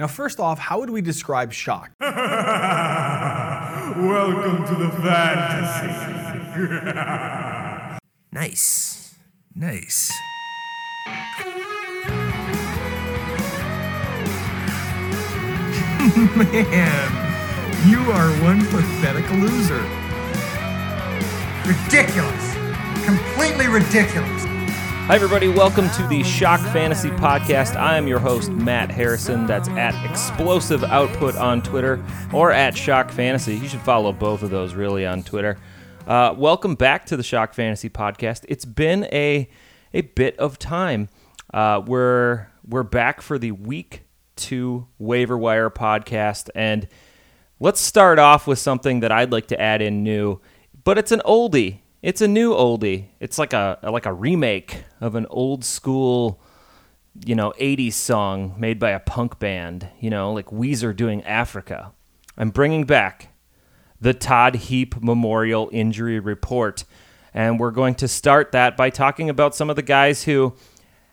Now, first off, how would we describe shock? Welcome to the fantasy. Nice. Nice. Man, you are one pathetic loser. Ridiculous. Completely ridiculous. Hi, everybody. Welcome to the Shock Fantasy Podcast. I am your host, Matt Harrison. That's at Explosive Output on Twitter or at Shock Fantasy. You should follow both of those really on Twitter. Uh, welcome back to the Shock Fantasy Podcast. It's been a a bit of time. Uh, we're we're back for the week two waiver wire podcast, and let's start off with something that I'd like to add in new, but it's an oldie. It's a new oldie. It's like a like a remake of an old school, you know, 80s song made by a punk band, you know, like Weezer doing Africa. I'm bringing back the Todd Heap Memorial Injury Report. And we're going to start that by talking about some of the guys who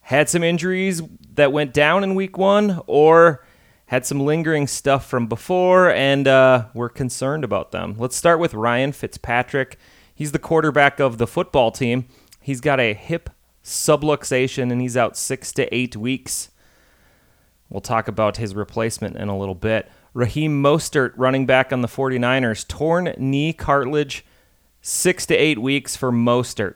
had some injuries that went down in week one or had some lingering stuff from before and uh, we're concerned about them. Let's start with Ryan Fitzpatrick. He's the quarterback of the football team. He's got a hip subluxation and he's out six to eight weeks. We'll talk about his replacement in a little bit. Raheem Mostert, running back on the 49ers, torn knee cartilage, six to eight weeks for Mostert.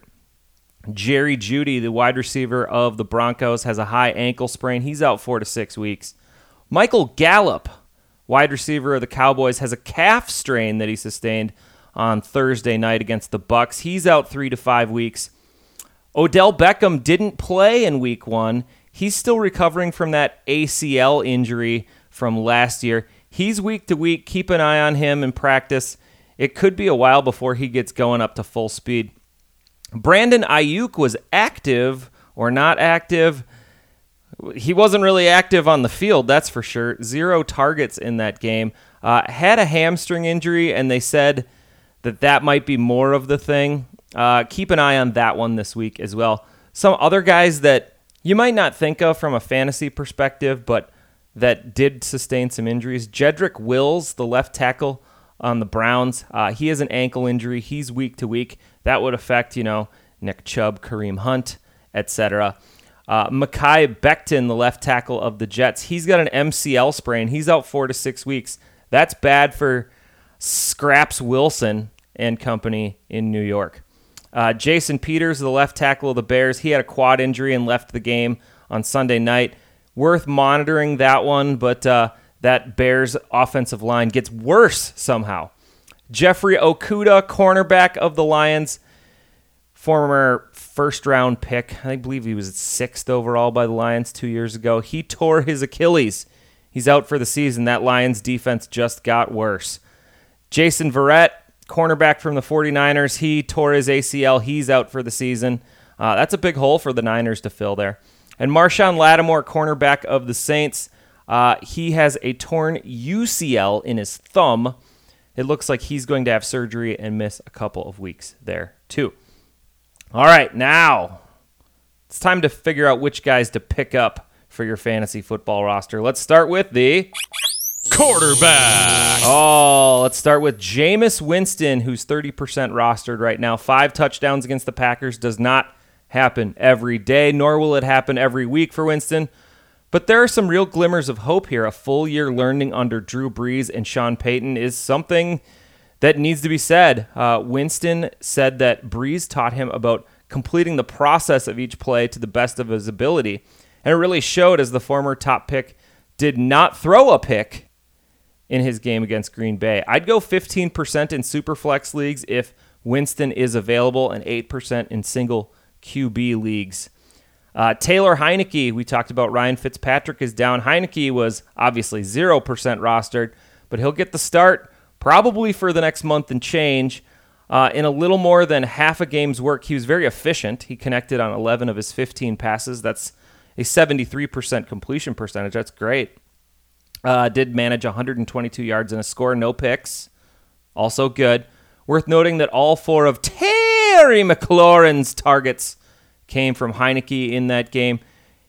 Jerry Jeudy, the wide receiver of the Broncos, has a high ankle sprain. He's out four to six weeks. Michael Gallup, wide receiver of the Cowboys, has a calf strain that he sustained on Thursday night against the Bucs. He's out 3 to 5 weeks. Odell Beckham didn't play in week 1. He's still recovering from that ACL injury from last year. He's week to week. Keep an eye on him in practice. It could be a while before he gets going up to full speed. Brandon Aiyuk was active or not active. He wasn't really active on the field, that's for sure. Zero targets in that game. Uh, had a hamstring injury, and they said that that might be more of the thing. Uh, keep an eye on that one this week as well. Some other guys that you might not think of from a fantasy perspective, but that did sustain some injuries. Jedrick Wills, the left tackle on the Browns, uh, he has an ankle injury. He's week to week. That would affect, you know, Nick Chubb, Kareem Hunt, etc. Uh, Mekhi Becton, the left tackle of the Jets, he's got an MCL sprain. He's out four to six weeks. That's bad for Scraps Wilson and company in New York. Uh, Jason Peters, the left tackle of the Bears, he had a quad injury and left the game on Sunday night. Worth monitoring that one, but uh, that Bears offensive line gets worse somehow. Jeffrey Okudah, cornerback of the Lions, former first round pick. I believe he was sixth overall by the Lions two years ago. He tore his Achilles. He's out for the season. That Lions defense just got worse. Jason Verrett, cornerback from the 49ers, he tore his ACL. He's out for the season. Uh, that's a big hole for the Niners to fill there. And Marshon Lattimore, cornerback of the Saints, uh, he has a torn UCL in his thumb. It looks like he's going to have surgery and miss a couple of weeks there, too. All right, now it's time to figure out which guys to pick up for your fantasy football roster. Let's start with the Quarterback. Oh, let's start with Jameis Winston, who's 30% rostered right now. Five touchdowns against the Packers does not happen every day, nor will it happen every week for Winston. But there are some real glimmers of hope here. A full year learning under Drew Brees and Sean Payton is something that needs to be said. Uh, Winston said that Brees taught him about completing the process of each play to the best of his ability. And it really showed as the former top pick did not throw a pick in his game against Green Bay. I'd go 15% in super flex leagues if Winston is available and 8% in single QB leagues. Uh, Taylor Heinicke, we talked about Ryan Fitzpatrick is down. Heinicke was obviously 0% rostered, but he'll get the start probably for the next month and change. Uh, in a little more than half a game's work, he was very efficient. He connected on 11 of his 15 passes. That's a 73% completion percentage. That's great. Uh, did manage 122 yards and a score, no picks. Also good. Worth noting that all four of Terry McLaurin's targets came from Heinicke in that game.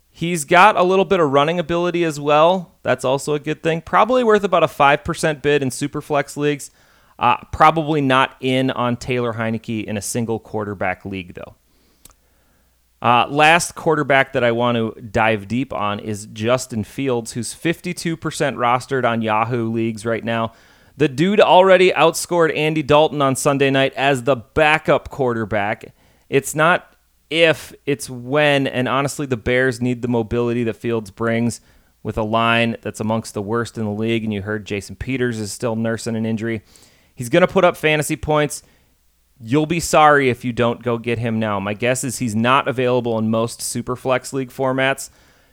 He's got a little bit of running ability as well. That's also a good thing. Probably worth about a 5% bid in Superflex leagues. Uh, probably not in on Taylor Heinicke in a single quarterback league, though. Uh, last quarterback that I want to dive deep on is Justin Fields, who's 52% rostered on Yahoo leagues right now. The dude already outscored Andy Dalton on Sunday night as the backup quarterback. It's not if, it's when. And honestly, the Bears need the mobility that Fields brings with a line that's amongst the worst in the league. And you heard Jason Peters is still nursing an injury. He's going to put up fantasy points. You'll be sorry if you don't go get him now. My guess is he's not available in most Superflex League formats.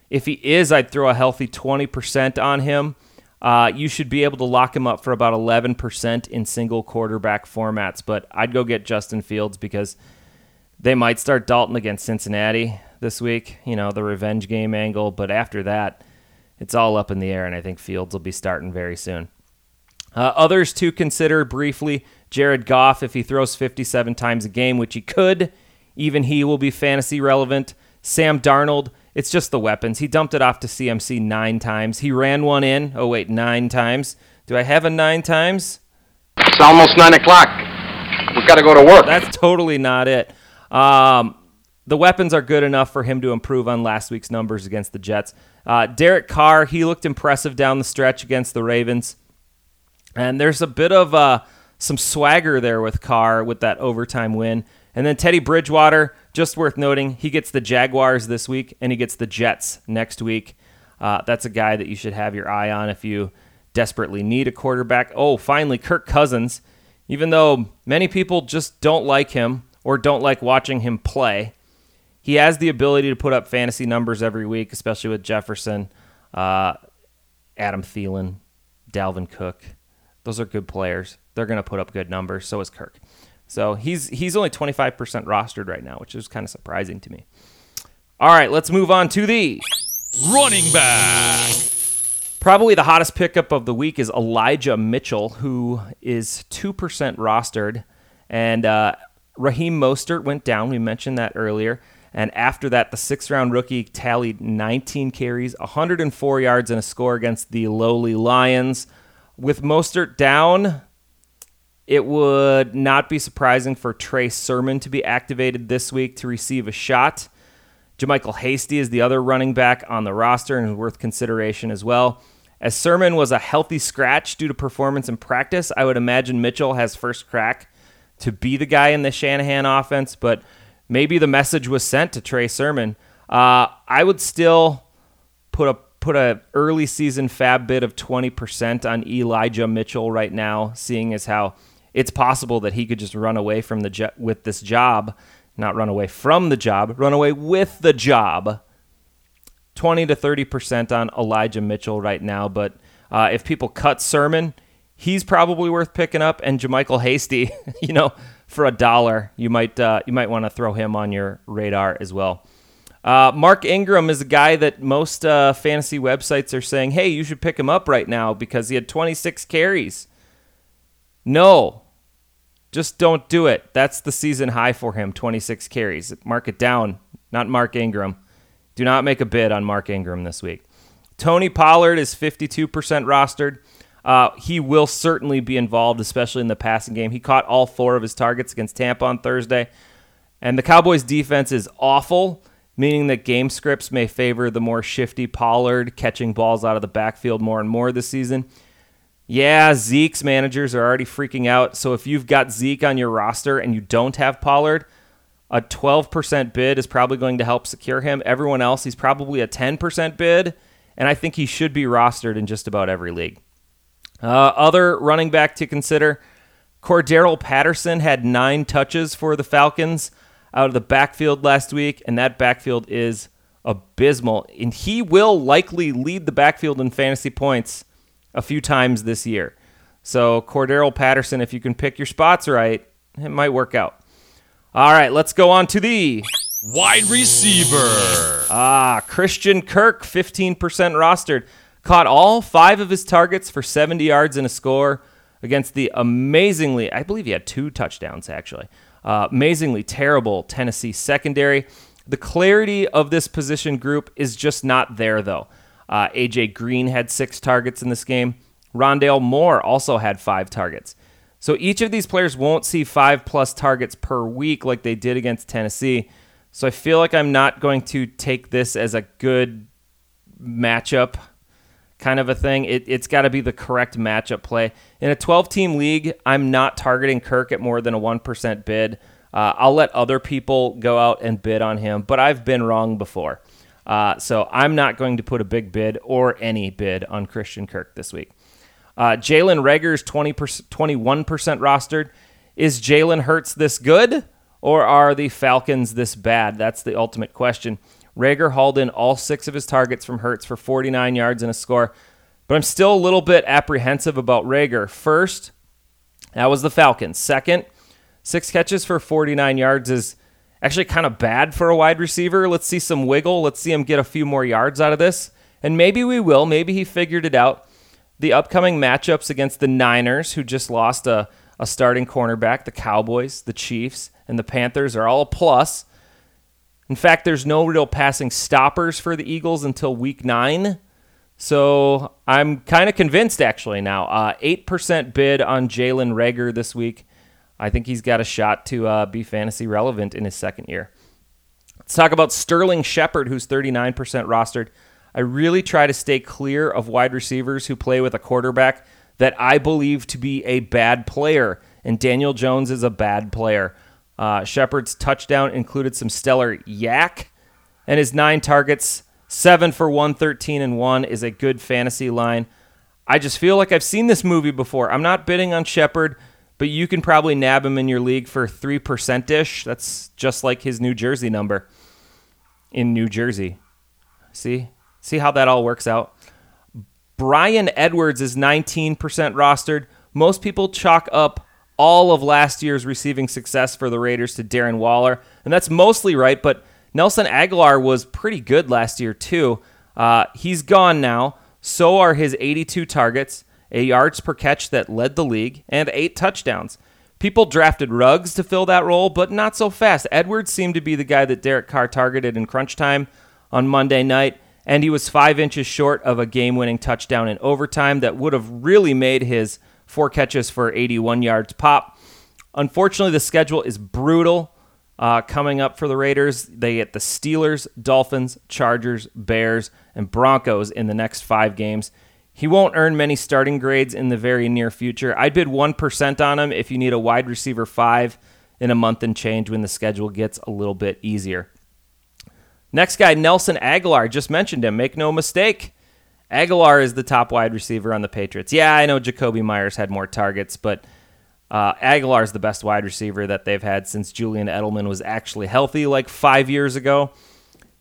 If he is, I'd throw a healthy 20% on him. Uh, you should be able to lock him up for about 11% in single quarterback formats. But I'd go get Justin Fields because they might start Dalton against Cincinnati this week, you know, the revenge game angle. But after that, it's all up in the air, and I think Fields will be starting very soon. Uh, others to consider briefly Jared Goff, if he throws 57 times a game, which he could, even he will be fantasy relevant. Sam Darnold, it's just the weapons. He dumped it off to CMC nine times. He ran one in. Oh, wait, nine times. Do I have a nine times? It's almost 9 o'clock. We've got to go to work. That's totally not it. Um, the weapons are good enough for him to improve on last week's numbers against the Jets. Uh, Derek Carr, he looked impressive down the stretch against the Ravens. And there's a bit of uh, some swagger there with Carr with that overtime win. And then Teddy Bridgewater, just worth noting, he gets the Jaguars this week and he gets the Jets next week. Uh, that's a guy that you should have your eye on if you desperately need a quarterback. Oh, finally, Kirk Cousins. Even though many people just don't like him or don't like watching him play, he has the ability to put up fantasy numbers every week, especially with Jefferson, uh, Adam Thielen, Dalvin Cook. Those are good players. They're going to put up good numbers. So is Kirk. So he's he's only 25% rostered right now, which is kind of surprising to me. All right, let's move on to the Running back. Probably the hottest pickup of the week is Elijah Mitchell, who is 2% rostered. And uh, Raheem Mostert went down. We mentioned that earlier. And after that, the sixth round rookie tallied 19 carries, 104 yards, and a score against the lowly Lions. With Mostert down, it would not be surprising for Trey Sermon to be activated this week to receive a shot. JaMycal Hasty is the other running back on the roster and is worth consideration as well. As Sermon was a healthy scratch due to performance in practice, I would imagine Mitchell has first crack to be the guy in the Shanahan offense, but maybe the message was sent to Trey Sermon. Uh, I would still put a put a early season FAAB bid of 20% on Elijah Mitchell right now, seeing as how it's possible that he could just run away from the jo- with this job, not run away from the job, run away with the job. 20 to 30% on Elijah Mitchell right now, but uh, if people cut Sermon, he's probably worth picking up, and JaMycal Hasty, you know, for a dollar, you might uh, you might want to throw him on your radar as well. Uh, Mark Ingram is a guy that most uh, fantasy websites are saying, hey, you should pick him up right now because he had 26 carries. No, just don't do it. That's the season high for him 26 carries. Mark it down, not Mark Ingram. Do not make a bid on Mark Ingram this week. Tony Pollard is 52% rostered. Uh, he will certainly be involved, especially in the passing game. He caught all four of his targets against Tampa on Thursday. And the Cowboys' defense is awful, meaning that game scripts may favor the more shifty Pollard catching balls out of the backfield more and more this season. Yeah, Zeke's managers are already freaking out. So if you've got Zeke on your roster and you don't have Pollard, a 12% bid is probably going to help secure him. Everyone else, he's probably a 10% bid, and I think he should be rostered in just about every league. Uh, other running back to consider Cordarrelle Patterson had nine touches for the Falcons out of the backfield last week, and that backfield is abysmal. And he will likely lead the backfield in fantasy points a few times this year. So, Cordero Patterson, if you can pick your spots right, it might work out. All right, let's go on to the Wide receiver. Ah, Christian Kirk, 15% rostered. Caught all five of his targets for 70 yards and a score against the amazingly, I believe he had two touchdowns actually, uh, amazingly terrible Tennessee secondary. The clarity of this position group is just not there, though. Uh, AJ Green had six targets in this game. Rondale Moore also had five targets. So each of these players won't see five plus targets per week like they did against Tennessee. So I feel like I'm not going to take this as a good matchup kind of a thing. It, has got to be the correct matchup play. In a 12 team league, I'm not targeting Kirk at more than a 1% bid. Uh, I'll let other people go out and bid on him, but I've been wrong before. Uh, so I'm not going to put a big bid or any bid on Christian Kirk this week. Uh, Jalen Reagor's 20 21% rostered. Is Jalen Hurts this good, or are the Falcons this bad? That's the ultimate question. Reagor hauled in all six of his targets from Hurts for 49 yards and a score, but I'm still a little bit apprehensive about Reagor. First, that was the Falcons. Second, six catches for 49 yards is actually kind of bad for a wide receiver. Let's see some wiggle. Let's see him get a few more yards out of this. And maybe we will. Maybe he figured it out. The upcoming matchups against the Niners, who just lost a, a starting cornerback, the Cowboys, the Chiefs, and the Panthers are all a plus. In fact, there's no real passing stoppers for the Eagles until week nine. So I'm kind of convinced actually now. Uh, 8% bid on Jalen Reagor this week. I think he's got a shot to uh, be fantasy relevant in his second year. Let's talk about Sterling Shepard, who's 39% rostered. I really try to stay clear of wide receivers who play with a quarterback that I believe to be a bad player, and Daniel Jones is a bad player. Uh, Shepard's touchdown included some stellar YAC, and his nine targets, seven for 113 and one, is a good fantasy line. I just feel like I've seen this movie before. I'm not bidding on Shepard, but you can probably nab him in your league for 3% ish. That's just like his New Jersey number in New Jersey. See? See how that all works out? Bryan Edwards is 19% rostered. Most people chalk up all of last year's receiving success for the Raiders to Darren Waller, and that's mostly right. But Nelson Agholor was pretty good last year too. Uh, he's gone now. So are his 82 targets, a yards per catch that led the league, and eight touchdowns. People drafted Ruggs to fill that role, but not so fast. Edwards seemed to be the guy that Derek Carr targeted in crunch time on Monday night, and he was five inches short of a game winning touchdown in overtime that would have really made his four catches for 81 yards pop. Unfortunately, the schedule is brutal uh, coming up for the Raiders. They get the Steelers, Dolphins, Chargers, Bears, and Broncos in the next five games. He won't earn many starting grades in the very near future. I'd bid 1% on him if you need a wide receiver five in a month and change when the schedule gets a little bit easier. Next guy, Nelson Agholor. Just mentioned him. Make no mistake. Agholor is the top wide receiver on the Patriots. Yeah, I know Jakobi Meyers had more targets, but uh, Agholor is the best wide receiver that they've had since Julian Edelman was actually healthy like five years ago.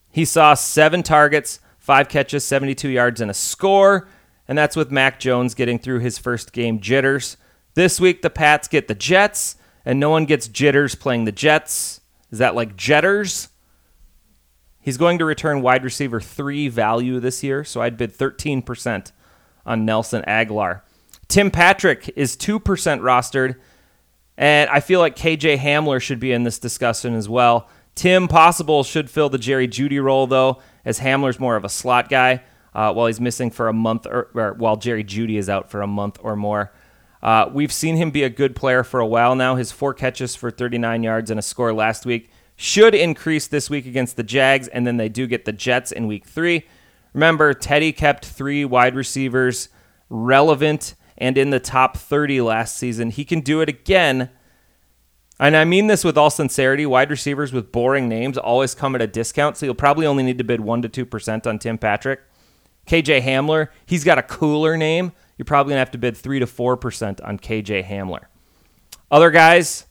He saw seven targets, five catches, 72 yards, and a score, and that's with Mac Jones getting through his first game jitters. This week, the Pats get the Jets, and no one gets jitters playing the Jets. Is that like jetters? He's going to return wide receiver three value this year, so I'd bid 13% on Nelson Agholor. Tim Patrick is 2% rostered, and I feel like KJ Hamler should be in this discussion as well. Tim Possible should fill the Jerry Jeudy role, though, as Hamler's more of a slot guy uh, while he's missing for a month, or, or, while Jerry Jeudy is out for a month or more. Uh, we've seen him be a good player for a while now. His four catches for 39 yards and a score last week should increase this week against the Jags, and then they do get the Jets in week three. Remember, Teddy kept three wide receivers relevant and in the top 30 last season. He can do it again. And I mean this with all sincerity. Wide receivers with boring names always come at a discount, so you'll probably only need to bid 1% to 2% on Tim Patrick. KJ Hamler, he's got a cooler name. You're probably going to have to bid 3 to 4% on KJ Hamler. Other guys,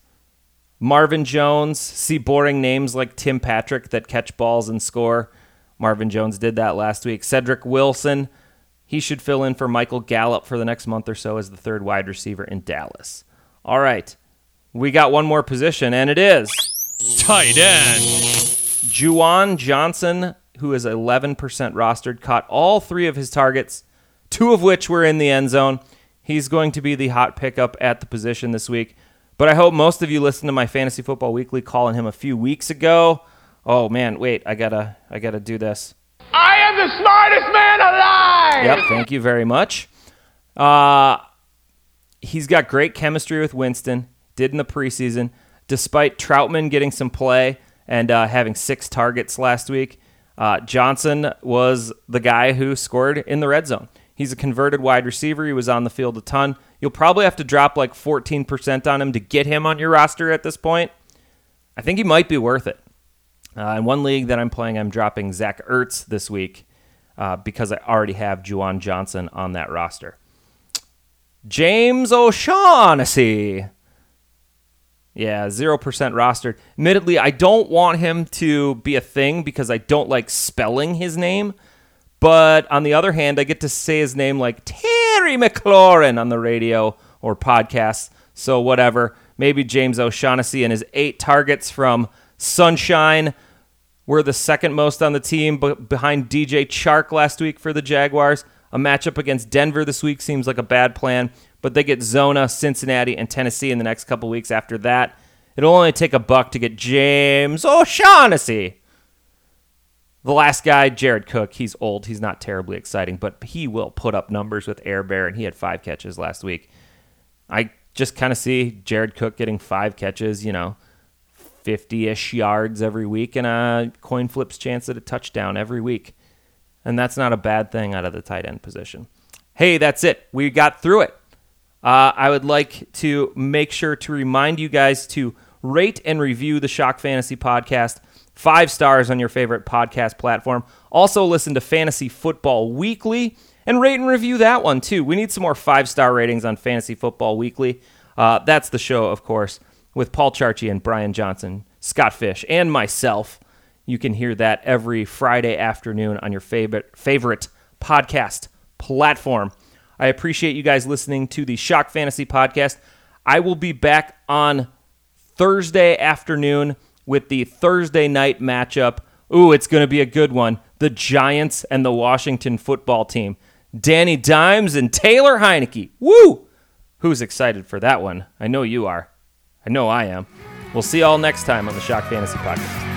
Marvin Jones, see boring names like Tim Patrick that catch balls and score. Marvin Jones did that last week. Cedric Wilson, he should fill in for Michael Gallup for the next month or so as the third wide receiver in Dallas. All right. We got one more position, and it is tight end. Juwan Johnson, who is 11% rostered, caught all three of his targets, two of which were in the end zone. He's going to be the hot pickup at the position this week. But I hope most of you listened to my Fantasy Football Weekly calling him a few weeks ago. Oh man, wait, I gotta I gotta do this. I am the smartest man alive. Yep, thank you very much. Uh, he's got great chemistry with Winston, did in the preseason, despite Trautman getting some play and uh, having six targets last week. Uh, Johnson was the guy who scored in the red zone. He's a converted wide receiver. He was on the field a ton. You'll probably have to drop like 14% on him to get him on your roster at this point. I think he might be worth it. Uh, in one league that I'm playing, I'm dropping Zach Ertz this week uh, because I already have Juwan Johnson on that roster. James O'Shaughnessy. Yeah, 0% rostered. Admittedly, I don't want him to be a thing because I don't like spelling his name. But on the other hand, I get to say his name like Terry McLaurin on the radio or podcast. So whatever. Maybe James O'Shaughnessy and his eight targets from Sunshine were the second most on the team behind DJ Chark last week for the Jaguars. A matchup against Denver this week seems like a bad plan, but they get Zona, Cincinnati, and Tennessee in the next couple weeks after that. It'll only take a buck to get James O'Shaughnessy. The last guy, Jared Cook, he's old. He's not terribly exciting, but he will put up numbers with Air Bear, and he had five catches last week. I just kind of see Jared Cook getting five catches, you know, 50 ish yards every week, and a coin flips chance at a touchdown every week. And that's not a bad thing out of the tight end position. Hey, that's it. We got through it. Uh, I would like to make sure to remind you guys to rate and review the Shock Fantasy podcast five stars on your favorite podcast platform. Also, listen to Fantasy Football Weekly and rate and review that one too. We need some more five star ratings on Fantasy Football Weekly. Uh, that's the show, of course, with Paul Charchi and Brian Johnson, Scott Fish, and myself. You can hear that every Friday afternoon on your favorite favorite podcast platform. I appreciate you guys listening to the Shock Fantasy podcast. I will be back on Thursday afternoon with the Thursday night matchup. Ooh, it's going to be a good one. The Giants and the Washington football team. Danny Dimes and Taylor Heinicke. Woo! Who's excited for that one? I know you are. I know I am. We'll see y'all next time on the Shock Fantasy Podcast.